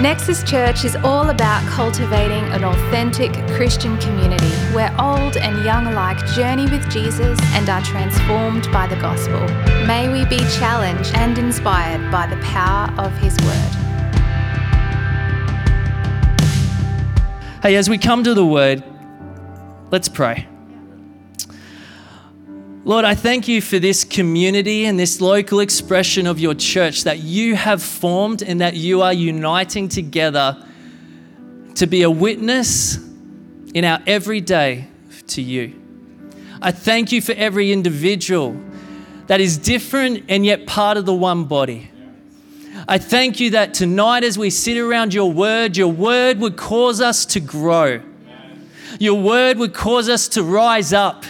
Nexus Church is all about cultivating an authentic Christian community where old and young alike journey with Jesus and are transformed by the gospel. May we be challenged and inspired by the power of His Word. Hey, as we come to the Word, let's pray. Lord, I thank you for this community and this local expression of your church that you have formed and that you are uniting together to be a witness in our everyday to you. I thank you for every individual that is different and yet part of the one body. I thank you that tonight, as we sit around your word, your word would cause us to grow. Your word would cause us to rise up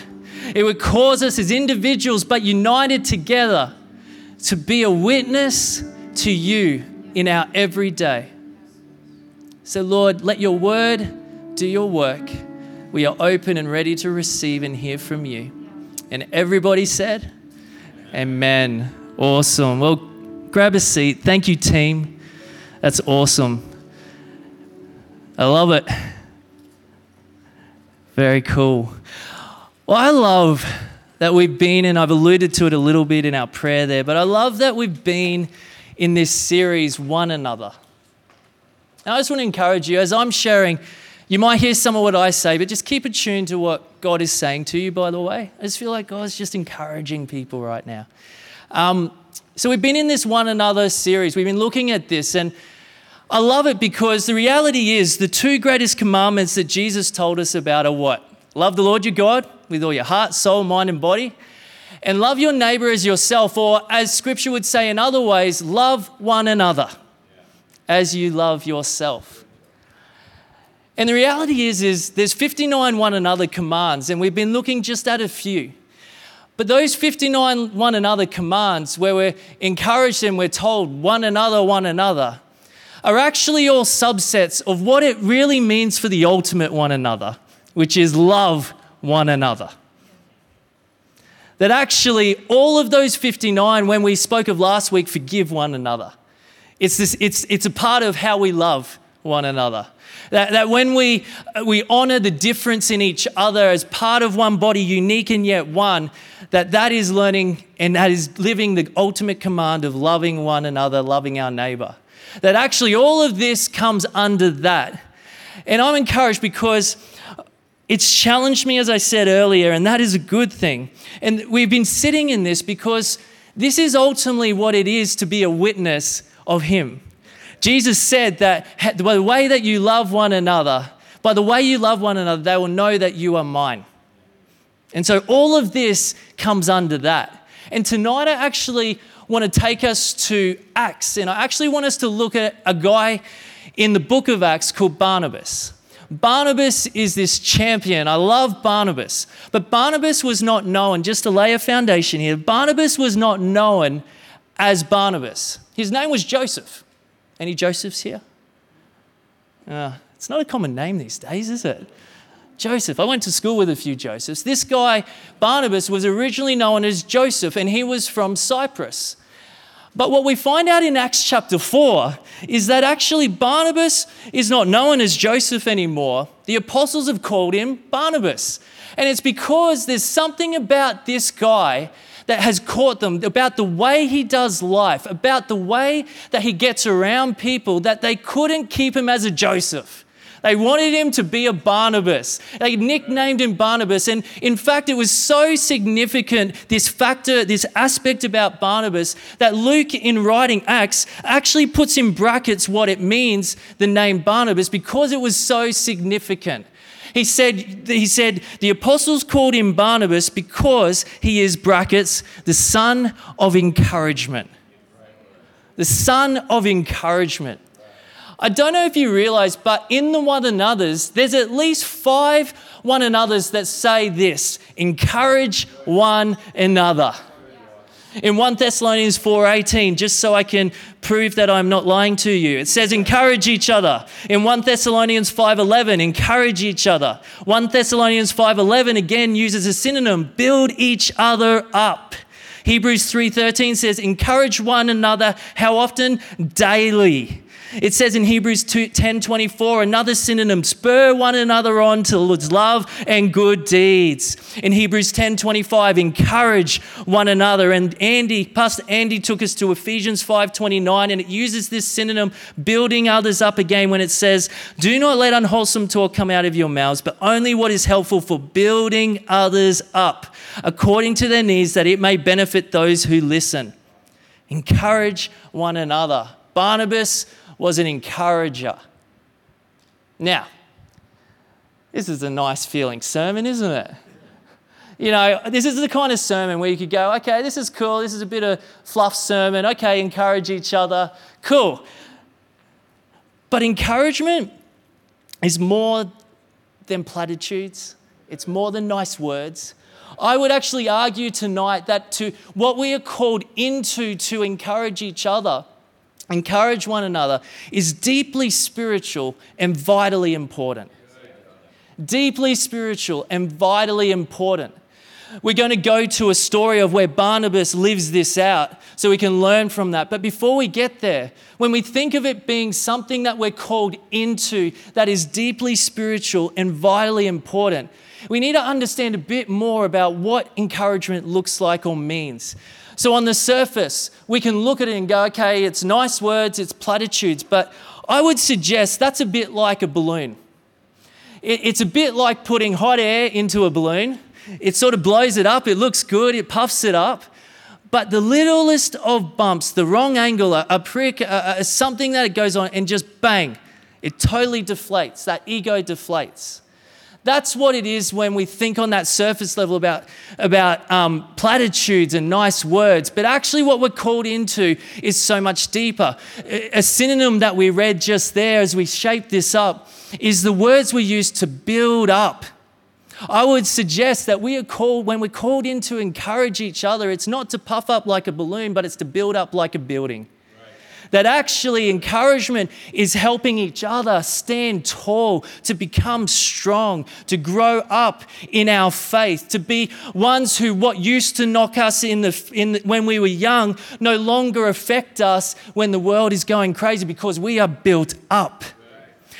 it would cause us as individuals, but united together, to be a witness to you in our everyday. So, Lord, let your word do your work. We are open and ready to receive and hear from you. And everybody said, Amen. Awesome. Well, grab a seat. Thank you, team. That's awesome. I love it. Very cool. Well, I love that we've been, and I've alluded to it a little bit in our prayer there, but I love that we've been in this series, One Another. And I just want to encourage you, as I'm sharing, you might hear some of what I say, but just keep attuned to what God is saying to you, by the way. I just feel like God's just encouraging people right now. Um, so we've been in this One Another series, we've been looking at this, and I love it because the reality is the two greatest commandments that Jesus told us about are what? Love the Lord your God with all your heart, soul, mind, and body. And love your neighbor as yourself, or as scripture would say in other ways, love one another as you love yourself. And the reality is, is there's 59 one another commands, and we've been looking just at a few. But those 59 one another commands, where we're encouraged and we're told one another, one another, are actually all subsets of what it really means for the ultimate one another, which is love one another. That actually, all of those 59, when we spoke of last week, forgive one another. It's, this, it's, it's a part of how we love one another. That, that when we, uh, we honor the difference in each other as part of one body, unique and yet one, that that is learning and that is living the ultimate command of loving one another, loving our neighbor. That actually all of this comes under that. And I'm encouraged because it's challenged me, as I said earlier, and that is a good thing. And we've been sitting in this because this is ultimately what it is to be a witness of Him. Jesus said that by the way that you love one another, by the way you love one another, they will know that you are mine. And so all of this comes under that. And tonight I actually want to take us to Acts, and I actually want us to look at a guy in the book of Acts called Barnabas. Barnabas is this champion. I love Barnabas. But Barnabas was not known, just to lay a foundation here, Barnabas was not known as Barnabas. His name was Joseph. Any Josephs here? Uh, it's not a common name these days, is it? Joseph. I went to school with a few Josephs. This guy, Barnabas, was originally known as Joseph, and he was from Cyprus. But what we find out in Acts chapter 4 is that actually Barnabas is not known as Joseph anymore. The apostles have called him Barnabas. And it's because there's something about this guy that has caught them, about the way he does life, about the way that he gets around people, that they couldn't keep him as a Joseph. They wanted him to be a Barnabas. They nicknamed him Barnabas. And in fact, it was so significant, this factor, this aspect about Barnabas, that Luke, in writing Acts, actually puts in brackets what it means, the name Barnabas, because it was so significant. He said, he said, the apostles called him Barnabas because he is, brackets, the son of encouragement. The son of encouragement. I don't know if you realize, but in the one another's, there's at least five one another's that say this encourage one another. In 1 Thessalonians 4:18, just so I can prove that I'm not lying to you. It says encourage each other. In 1 Thessalonians 5:11, encourage each other. 1 Thessalonians 5:11 again uses a synonym, build each other up. Hebrews 3:13 says encourage one another how often? Daily It says in Hebrews 10 24, another synonym, spur one another on towards love and good deeds. In Hebrews 10 25, encourage one another. And Andy, Pastor Andy took us to Ephesians 5 29, and it uses this synonym, building others up again, when it says, Do not let unwholesome talk come out of your mouths, but only what is helpful for building others up according to their needs, that it may benefit those who listen. Encourage one another. Barnabas was an encourager. Now, this is a nice feeling sermon, isn't it? You know, this is the kind of sermon where you could go, okay, this is cool, this is a bit of fluff sermon, okay, encourage each other, cool. But encouragement is more than platitudes, it's more than nice words. I would actually argue tonight that to what we are called into to encourage each other encourage one another is deeply spiritual and vitally important. Deeply spiritual and vitally important. We're going to go to a story of where Barnabas lives this out so we can learn from that. But before we get there, when we think of it being something that we're called into that is deeply spiritual and vitally important, we need to understand a bit more about what encouragement looks like or means. So, on the surface, we can look at it and go, okay, it's nice words, it's platitudes, but I would suggest that's a bit like a balloon. it's a bit like putting hot air into a balloon. It sort of blows it up, it looks good, it puffs it up. But the littlest of bumps, the wrong angle, a, prick, something that it goes on, and just bang, it totally deflates. That ego deflates. That's what it is when we think on that surface level about, about um, platitudes and nice words. But actually, what we're called into is so much deeper. A synonym that we read just there as we shape this up is the words we use to build up. I would suggest that we are called, when we're called in to encourage each other, it's not to puff up like a balloon, but it's to build up like a building. That actually encouragement is helping each other stand tall, to become strong, to grow up in our faith, to be ones who what used to knock us in the, in the, when we were young no longer affect us when the world is going crazy because we are built up.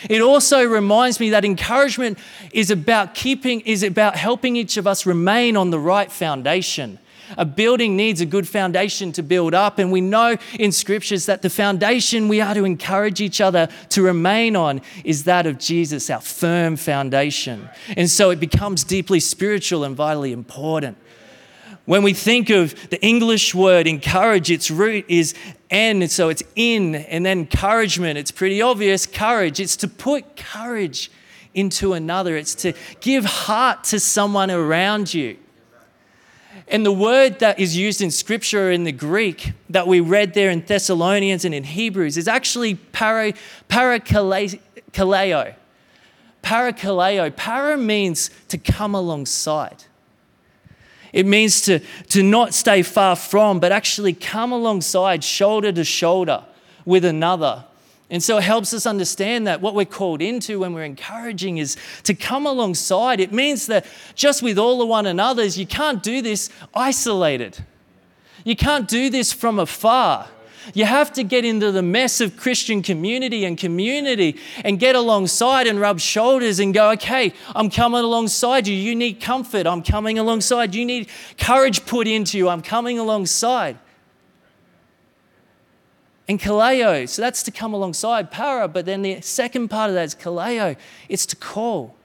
It also reminds me that encouragement is about keeping, is about helping each of us remain on the right foundation. A building needs a good foundation to build up, and we know in scriptures that the foundation we are to encourage each other to remain on is that of Jesus, our firm foundation. And so it becomes deeply spiritual and vitally important. When we think of the English word encourage, its root is N, so it's in, and then encouragement, it's pretty obvious courage. It's to put courage into another, it's to give heart to someone around you. And the word that is used in scripture in the Greek that we read there in Thessalonians and in Hebrews is actually para, parakaleo. Parakaleo. Para means to come alongside. It means to, to not stay far from, but actually come alongside, shoulder to shoulder with another. And so it helps us understand that what we're called into when we're encouraging is to come alongside. It means that just with all the one another's, you can't do this isolated. You can't do this from afar. You have to get into the mess of Christian community and community and get alongside and rub shoulders and go, okay, I'm coming alongside you. You need comfort. I'm coming alongside. You need courage put into you. I'm coming alongside and kaleo. So that's to come alongside para, but then the second part of that is kaleo. It's to call.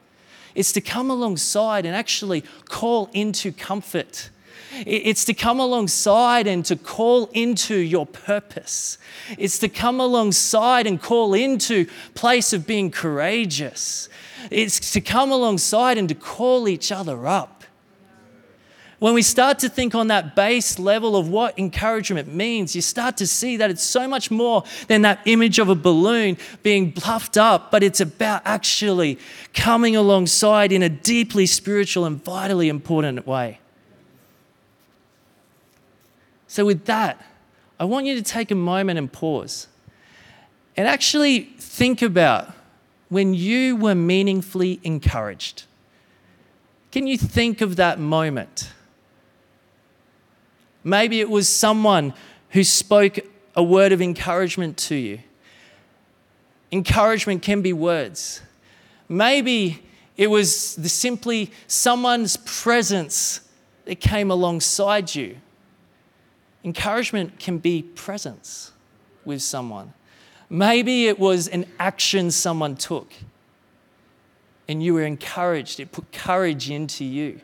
It's to come alongside and actually call into comfort. It's to come alongside and to call into your purpose. It's to come alongside and call into place of being courageous. It's to come alongside and to call each other up. When we start to think on that base level of what encouragement means, you start to see that it's so much more than that image of a balloon being puffed up, but it's about actually coming alongside in a deeply spiritual and vitally important way. So, with that, I want you to take a moment and pause and actually think about when you were meaningfully encouraged. Can you think of that moment? Maybe it was someone who spoke a word of encouragement to you. encouragement can be words. Maybe it was simply someone's presence that came alongside you. Encouragement can be presence with someone. Maybe it was an action someone took and you were encouraged. It put courage into you.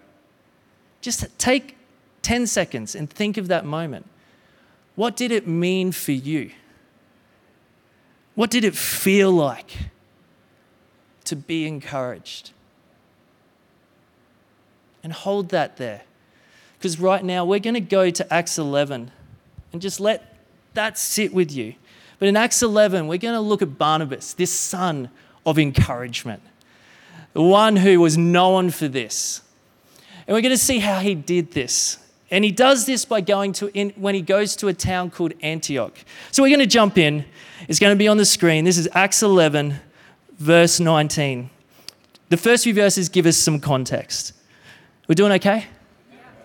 Just take 10 seconds and think of that moment. What did it mean for you? What did it feel like to be encouraged? And hold that there. Because right now we're going to go to Acts 11 and just let that sit with you. But in Acts 11, we're going to look at Barnabas, this son of encouragement, the one who was known for this. And we're going to see how he did this. And he does this by going to, in, when he goes to a town called Antioch. So we're going to jump in. It's going to be on the screen. This is Acts 11, verse 19. The first few verses give us some context. We're doing okay?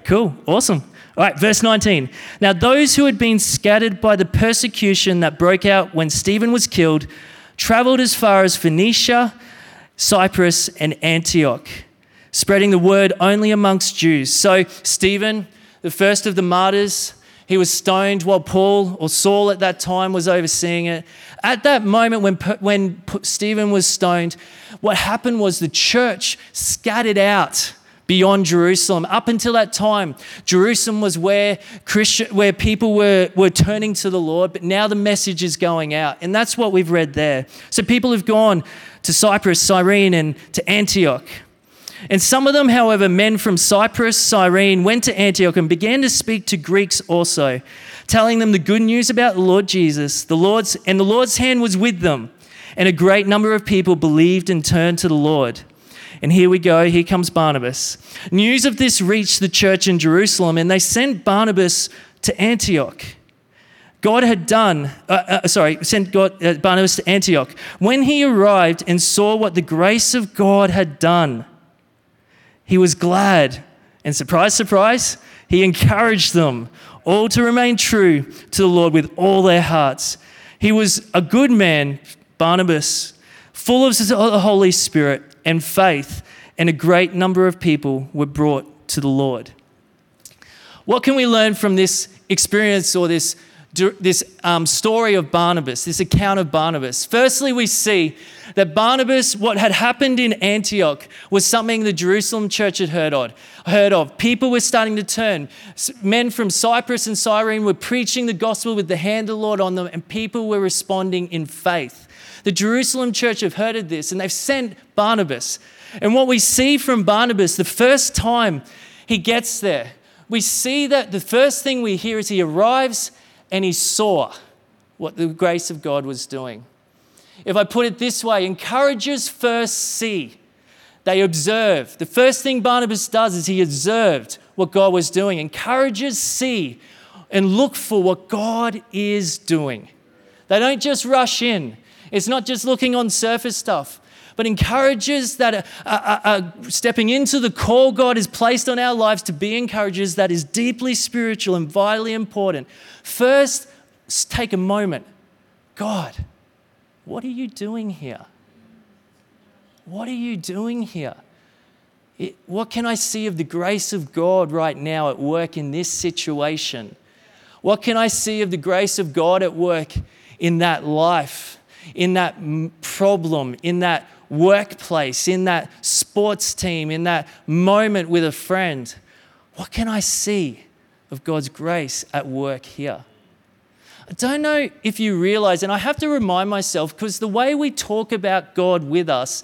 Cool, awesome. All right, verse 19. Now, those who had been scattered by the persecution that broke out when Stephen was killed traveled as far as Phoenicia, Cyprus, and Antioch, spreading the word only amongst Jews. So, Stephen, the first of the martyrs, he was stoned while Paul or Saul at that time was overseeing it. At that moment, when, when Stephen was stoned, what happened was the church scattered out beyond Jerusalem. Up until that time, Jerusalem was where Christian, where people were, were turning to the Lord, but now the message is going out. And that's what we've read there. So people have gone to Cyprus, Cyrene, and to Antioch. And some of them, however, men from Cyprus, Cyrene, went to Antioch and began to speak to Greeks also, telling them the good news about the Lord Jesus. The Lord's and the Lord's hand was with them, and a great number of people believed and turned to the Lord. And here we go, here comes Barnabas. News of this reached the church in Jerusalem, and they sent Barnabas to Antioch. God had done, uh, uh, sorry, sent God, uh, Barnabas to Antioch. When he arrived and saw what the grace of God had done, he was glad. And surprise, surprise, he encouraged them all to remain true to the Lord with all their hearts. He was a good man, Barnabas, full of the Holy Spirit and faith, and a great number of people were brought to the Lord. What can we learn from this experience or this, this um, story of Barnabas, this account of Barnabas? Firstly, we see that Barnabas, what had happened in Antioch, was something the Jerusalem church had heard of. Heard of. People were starting to turn. Men from Cyprus and Cyrene were preaching the gospel with the hand of the Lord on them, and people were responding in faith. The Jerusalem church have heard of this and they've sent Barnabas. And what we see from Barnabas, the first time he gets there, we see that the first thing we hear is he arrives and he saw what the grace of God was doing. If I put it this way, encouragers first see, they observe. The first thing Barnabas does is he observed what God was doing. Encouragers see and look for what God is doing. They don't just rush in, it's not just looking on surface stuff, but encourages that are, are, are, stepping into the call God has placed on our lives to be encouragers that is deeply spiritual and vitally important. First, take a moment. God, what are you doing here? What are you doing here? It, what can I see of the grace of God right now at work in this situation? What can I see of the grace of God at work in that life? in that problem, in that workplace, in that sports team, in that moment with a friend? What can I see of God's grace at work here? I don't know if you realize, and I have to remind myself because the way we talk about God with us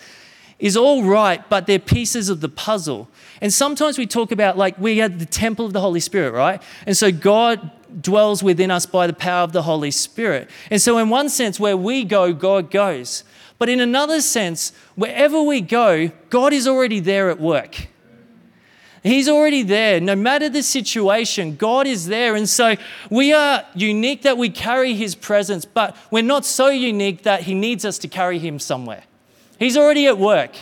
is all right, but they're pieces of the puzzle. And sometimes we talk about like we had the temple of the Holy Spirit, right? And so God dwells within us by the power of the Holy Spirit. And so, in one sense, where we go, God goes. But in another sense, wherever we go, God is already there at work. He's already there. No matter the situation, God is there. And so we are unique that we carry His presence, but we're not so unique that He needs us to carry Him somewhere. He's already at work.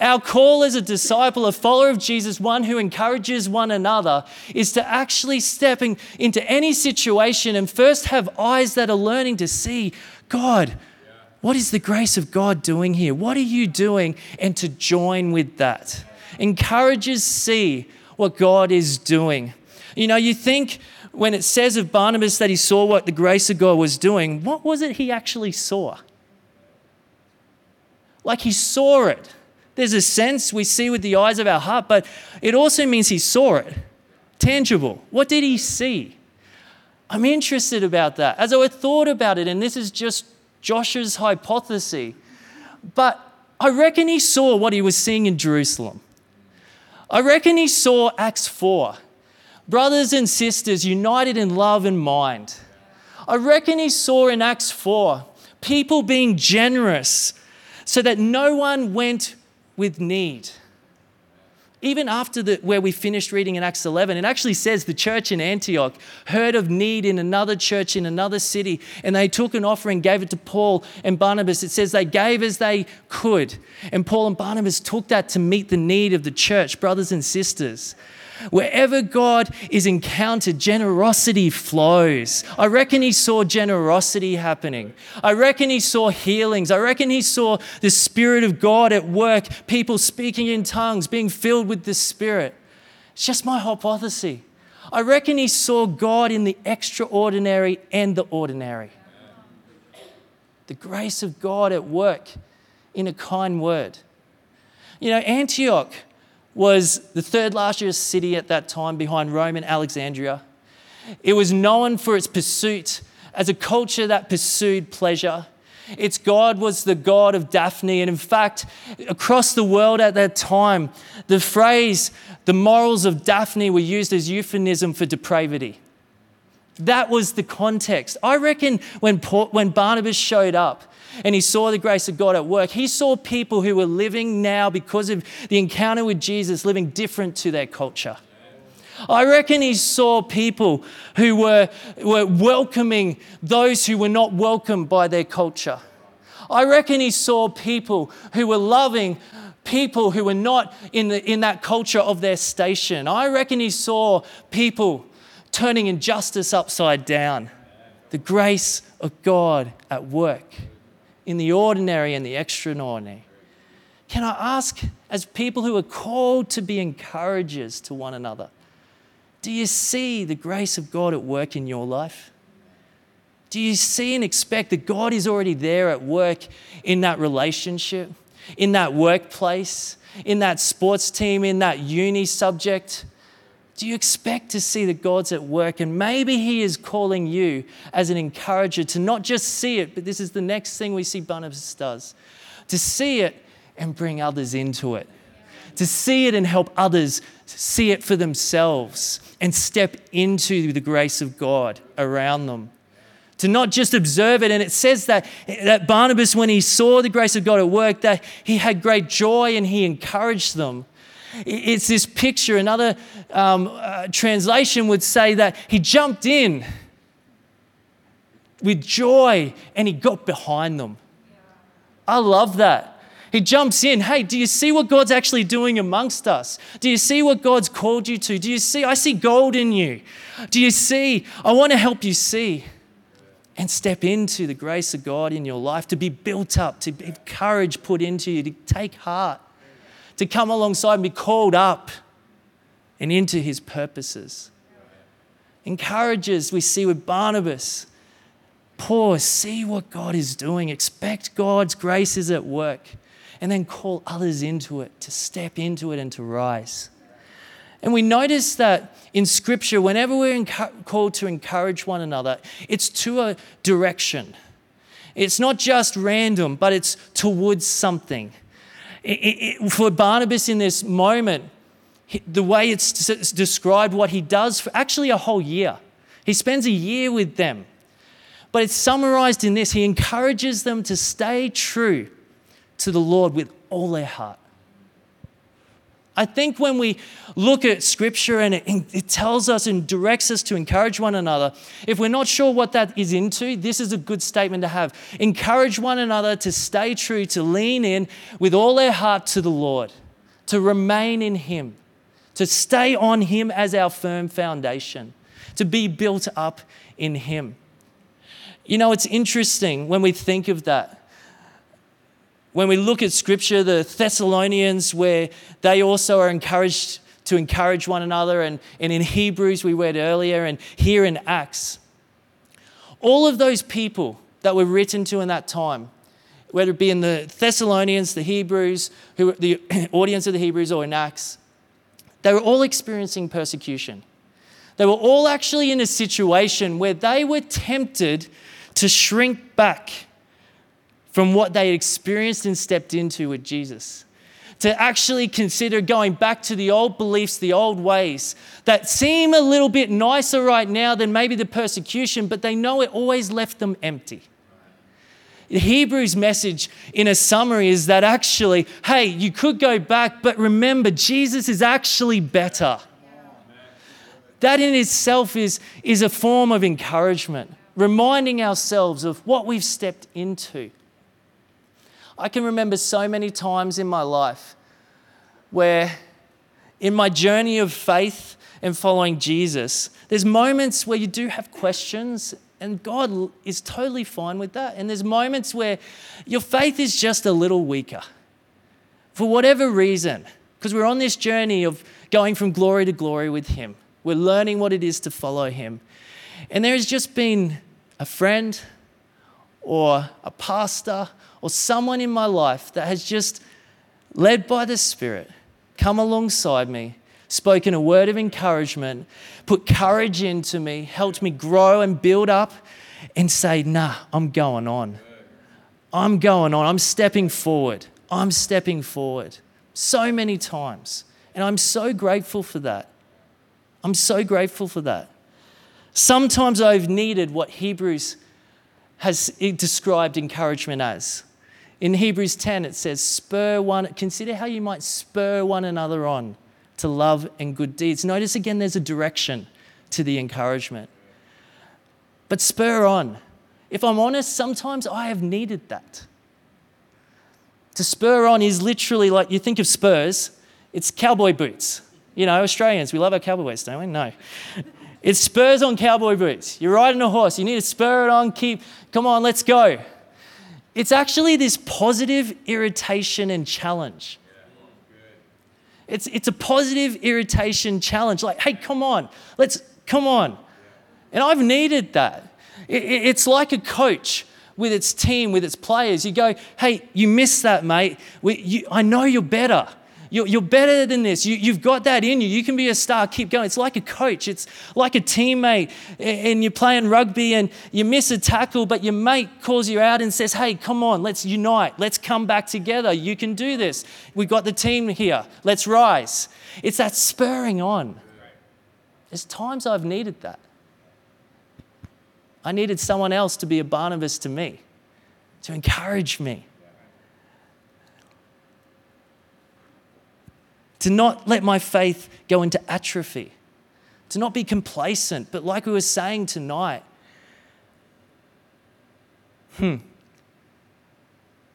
Our call as a disciple, a follower of Jesus, one who encourages one another, is to actually stepping into any situation and first have eyes that are learning to see God, What is the grace of God doing here? What are you doing? And to join with that. Encourages see what God is doing. You know, you think when it says of Barnabas that he saw what the grace of God was doing, what was it he actually saw? Like he saw it. There's a sense we see with the eyes of our heart, but it also means he saw it. Tangible. What did he see? I'm interested about that. As I thought about it, and this is just Josh's hypothesis, but I reckon he saw what he was seeing in Jerusalem. I reckon he saw Acts 4 brothers and sisters united in love and mind. I reckon he saw in Acts 4 people being generous so that no one went with need even after the, where we finished reading in Acts 11, it actually says the church in Antioch heard of need in another church in another city, and they took an offering, gave it to Paul and Barnabas. It says they gave as they could, and Paul and Barnabas took that to meet the need of the church, brothers and sisters. Wherever God is encountered, generosity flows. I reckon he saw generosity happening. I reckon he saw healings. I reckon he saw the Spirit of God at work, people speaking in tongues, being filled with the Spirit. It's just my hypothesis. I reckon he saw God in the extraordinary and the ordinary. The grace of God at work in a kind word. You know, Antioch was the third largest city at that time behind Rome and Alexandria. It was known for its pursuit as a culture that pursued pleasure. Its God was the God of Daphne. And in fact, across the world at that time, the phrase, the morals of Daphne, were used as euphemism for depravity. That was the context. I reckon when, Paul, when Barnabas showed up, and he saw the grace of God at work. He saw people who were living now because of the encounter with Jesus, living different to their culture. I reckon he saw people who were, were welcoming those who were not welcomed by their culture. I reckon he saw people who were loving people who were not in, the, in that culture of their station. I reckon he saw people turning injustice upside down. The grace of God at work in the ordinary and the extraordinary. Can I ask, as people who are called to be encouragers to one another, do you see the grace of God at work in your life? Do you see and expect that God is already there at work in that relationship, in that workplace, in that sports team, in that uni subject? Do you expect to see that God's at work? And maybe He is calling you as an encourager to not just see it, but this is the next thing we see Barnabas does to see it and bring others into it, to see it and help others see it for themselves and step into the grace of God around them. To not just observe it. And it says that, that Barnabas, when he saw the grace of God at work, that he had great joy and he encouraged them. It's this picture. Another um, uh, translation would say that he jumped in with joy and he got behind them. I love that. He jumps in. Hey, do you see what God's actually doing amongst us? Do you see what God's called you to? Do you see? I see gold in you. Do you see? I want to help you see and step into the grace of God in your life, to be built up, to have courage put into you, to take heart to come alongside and be called up and into his purposes. Encourages, we see with Barnabas. Pause, see what God is doing, expect God's grace is at work, and then call others into it, to step into it and to rise. And we notice that in Scripture, whenever we're called to encourage one another, it's to a direction. It's not just random, but it's towards something. It, it, for Barnabas in this moment, the way it's described what he does for actually a whole year. He spends a year with them. But it's summarized in this he encourages them to stay true to the Lord with all their heart. I think when we look at scripture and it, it, tells us and directs us to encourage one another, if we're not sure what that is into, this is a good statement to have. Encourage one another to stay true, to lean in with all their heart to the Lord, to remain in Him, to stay on Him as our firm foundation, to be built up in Him. You know, it's interesting when we think of that. When we look at scripture, the Thessalonians, where they also are encouraged to encourage one another, and, and in Hebrews, we read earlier, and here in Acts, all of those people that were written to in that time, whether it be in the Thessalonians, the Hebrews, who the audience of the Hebrews, or in Acts, they were all experiencing persecution. They were all actually in a situation where they were tempted to shrink back from what they experienced and stepped into with Jesus. To actually consider going back to the old beliefs, the old ways that seem a little bit nicer right now than maybe the persecution, but they know it always left them empty. The Hebrews message in a summary is that actually, hey, you could go back, but remember, Jesus is actually better. That in itself is, is a form of encouragement, reminding ourselves of what we've stepped into. I can remember so many times in my life where, in my journey of faith and following Jesus, there's moments where you do have questions, and God is totally fine with that. And there's moments where your faith is just a little weaker for whatever reason, because we're on this journey of going from glory to glory with Him. We're learning what it is to follow Him. And there has just been a friend or a pastor or someone in my life that has just, led by the Spirit, come alongside me, spoken a word of encouragement, put courage into me, helped me grow and build up, and say, Nah, I'm going on. I'm going on. I'm stepping forward. I'm stepping forward. So many times. And I'm so grateful for that. I'm so grateful for that. Sometimes I've needed what Hebrews has described encouragement as. In Hebrews 10, it says, spur one, consider how you might spur one another on to love and good deeds. Notice again, there's a direction to the encouragement. But spur on. If I'm honest, sometimes I have needed that. To spur on is literally like you think of spurs, it's cowboy boots. You know, Australians, we love our cowboy boots, don't we? No. It's spurs on cowboy boots. You're riding a horse, you need to spur it on, keep, come on, let's go. It's actually this positive irritation and challenge. It's, it's a positive irritation challenge. Like, hey, come on, let's, come on. And I've needed that. It, it's like a coach with its team, with its players. You go, hey, you missed that, mate. We, you, I know you're better. You're, you're better than this. You, you've got that in you. You can be a star. Keep going. It's like a coach, it's like a teammate. And you're playing rugby and you miss a tackle, but your mate calls you out and says, Hey, come on, let's unite. Let's come back together. You can do this. We've got the team here. Let's rise. It's that spurring on. There's times I've needed that. I needed someone else to be a Barnabas to me, to encourage me. To not let my faith go into atrophy, to not be complacent, but like we were saying tonight, hmm,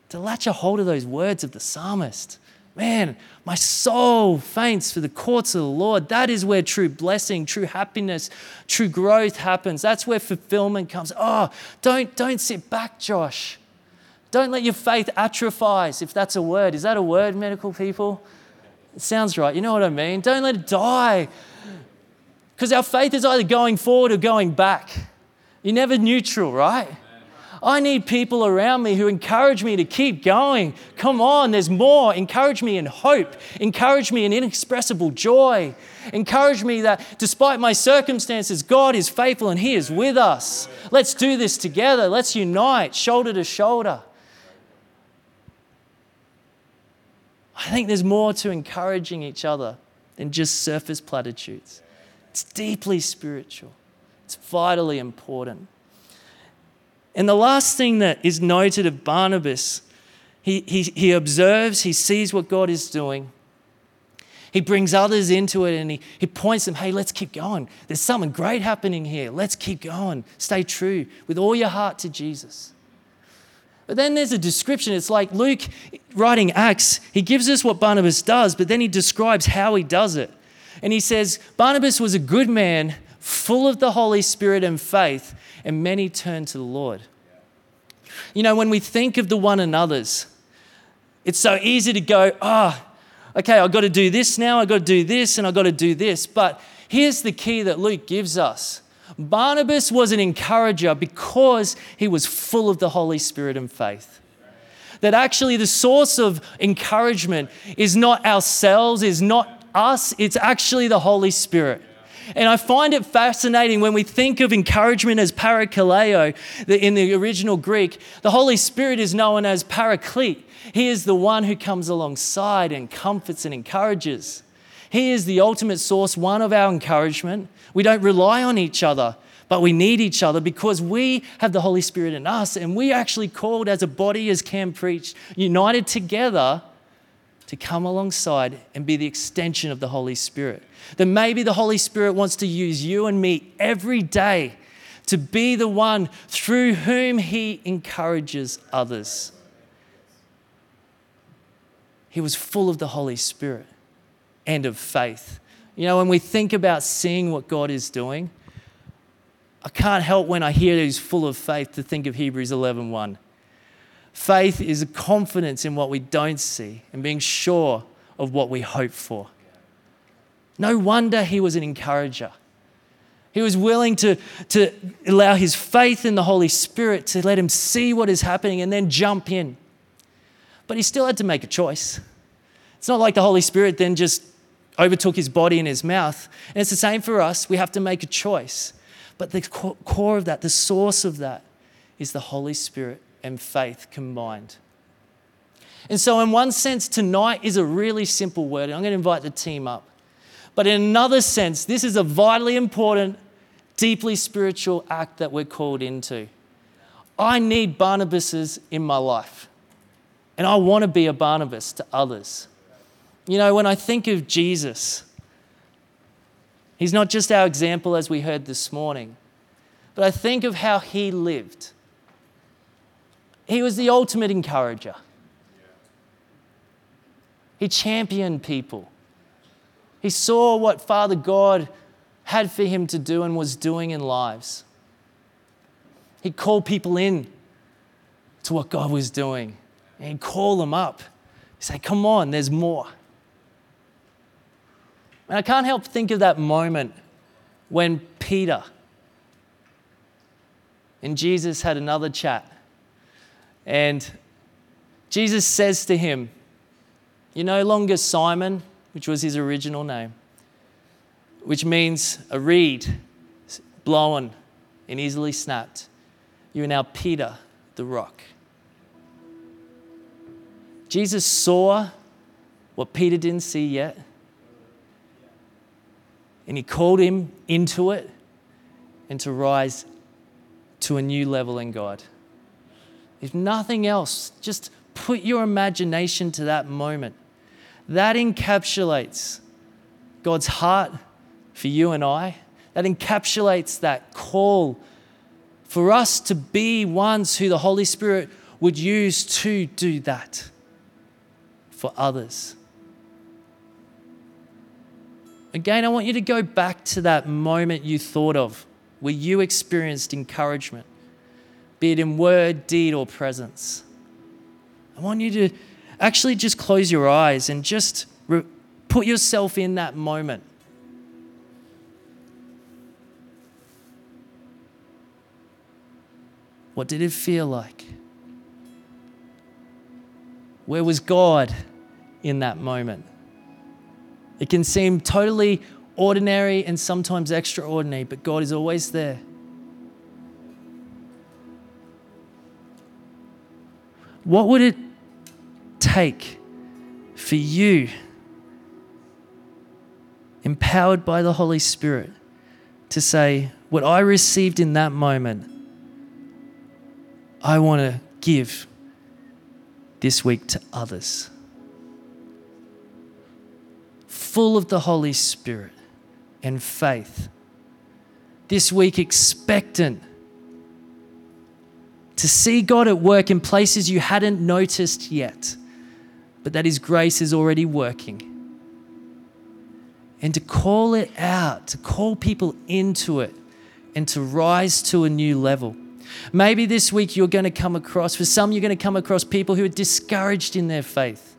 to latch a hold of those words of the psalmist. Man, my soul faints for the courts of the Lord. That is where true blessing, true happiness, true growth happens. That's where fulfillment comes. Oh, don't, don't sit back, Josh. Don't let your faith atrophize, if that's a word. Is that a word, medical people? It sounds right. You know what I mean? Don't let it die. Because our faith is either going forward or going back. You're never neutral, right? I need people around me who encourage me to keep going. Come on, there's more. Encourage me in hope. Encourage me in inexpressible joy. Encourage me that despite my circumstances, God is faithful and He is with us. Let's do this together. Let's unite, shoulder to shoulder. I think there's more to encouraging each other than just surface platitudes. It's deeply spiritual, it's vitally important. And the last thing that is noted of Barnabas, he, he, he observes, he sees what God is doing. He brings others into it and he, he points them, hey, let's keep going. There's something great happening here. Let's keep going. Stay true with all your heart to Jesus. But then there's a description. It's like Luke writing Acts, he gives us what Barnabas does, but then he describes how he does it. And he says, Barnabas was a good man, full of the Holy Spirit and faith, and many turned to the Lord. You know, when we think of the one another's, It's so easy to go, ah, oh, okay, I've got to do this now, I've got to do this, and I've got to do this. But here's the key that Luke gives us Barnabas was an encourager because he was full of the Holy Spirit and faith. That actually the source of encouragement is not ourselves, is not us, it's actually the Holy Spirit. And I find it fascinating when we think of encouragement as parakaleo in the original Greek, the Holy Spirit is known as paraclete. He is the one who comes alongside and comforts and encourages. He is the ultimate source, one of our encouragement. We don't rely on each other, but we need each other because we have the Holy Spirit in us and we are actually called as a body, as Cam preached, united together to come alongside and be the extension of the Holy Spirit. That maybe the Holy Spirit wants to use you and me every day to be the one through whom He encourages others. He was full of the Holy Spirit and of faith. You know, when we think about seeing what God is doing, I can't help when I hear He's full of faith to think of Hebrews 11 1. Faith is a confidence in what we don't see and being sure of what we hope for. No wonder he was an encourager. He was willing to, to allow his faith in the Holy Spirit to let him see what is happening and then jump in. But he still had to make a choice. It's not like the Holy Spirit then just overtook his body and his mouth. And it's the same for us. We have to make a choice. But the core of that, the source of that, is the Holy Spirit and faith combined. And so, in one sense, tonight is a really simple word. And I'm going to invite the team up. But in another sense, this is a vitally important, deeply spiritual act that we're called into. I need Barnabases in my life, and I want to be a Barnabas to others. You know, when I think of Jesus, he's not just our example as we heard this morning, but I think of how he lived. He was the ultimate encourager. He championed people. He saw what Father God had for him to do and was doing in lives. He called people in to what God was doing. And he'd call them up. He'd say, Come on, there's more. And I can't help think of that moment when Peter and Jesus had another chat. And Jesus says to him, You're no longer Simon, which was his original name, which means a reed blown and easily snapped. You are now Peter, the rock. Jesus saw what Peter didn't see yet, and he called him into it and to rise to a new level in God. If nothing else, just put your imagination to that moment. That encapsulates God's heart for you and I. That encapsulates that call for us to be ones who the Holy Spirit would use to do that for others. Again, I want you to go back to that moment you thought of where you experienced encouragement be it in word, deed, or presence. I want you to actually just close your eyes and just re- put yourself in that moment. What did it feel like? Where was God in that moment? It can seem totally ordinary and sometimes extraordinary, but God is always there. What would it take for you, empowered by the Holy Spirit, to say, What I received in that moment, I want to give this week to others? Full of the Holy Spirit and faith. This week, expectant to see God at work in places you hadn't noticed yet, but that His grace is already working. And to call it out, to call people into it, and to rise to a new level. Maybe this week you're going to come across, for some, you're going to come across people who are discouraged in their faith.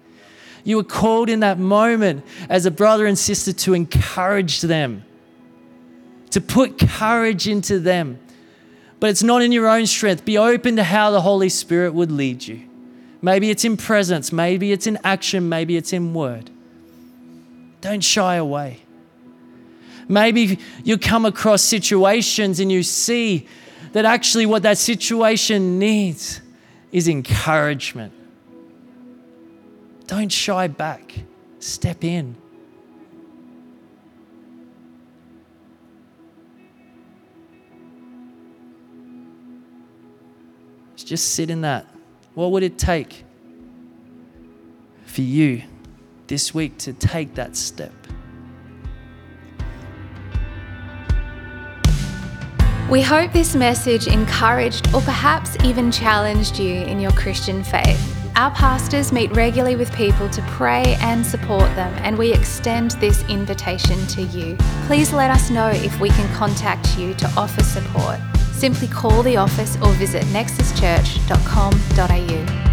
You were called in that moment as a brother and sister to encourage them, to put courage into them. But it's not in your own strength. Be open to how the Holy Spirit would lead you. Maybe it's in presence, maybe it's in action, maybe it's in word. Don't shy away. Maybe you come across situations and you see that actually what that situation needs is encouragement. Don't shy back, step in. Just sit in that. What would it take for you this week to take that step? We hope this message encouraged or perhaps even challenged you in your Christian faith. Our pastors meet regularly with people to pray and support them, and we extend this invitation to you. Please let us know if we can contact you to offer support. Simply call the office or visit nexuschurch.com.au.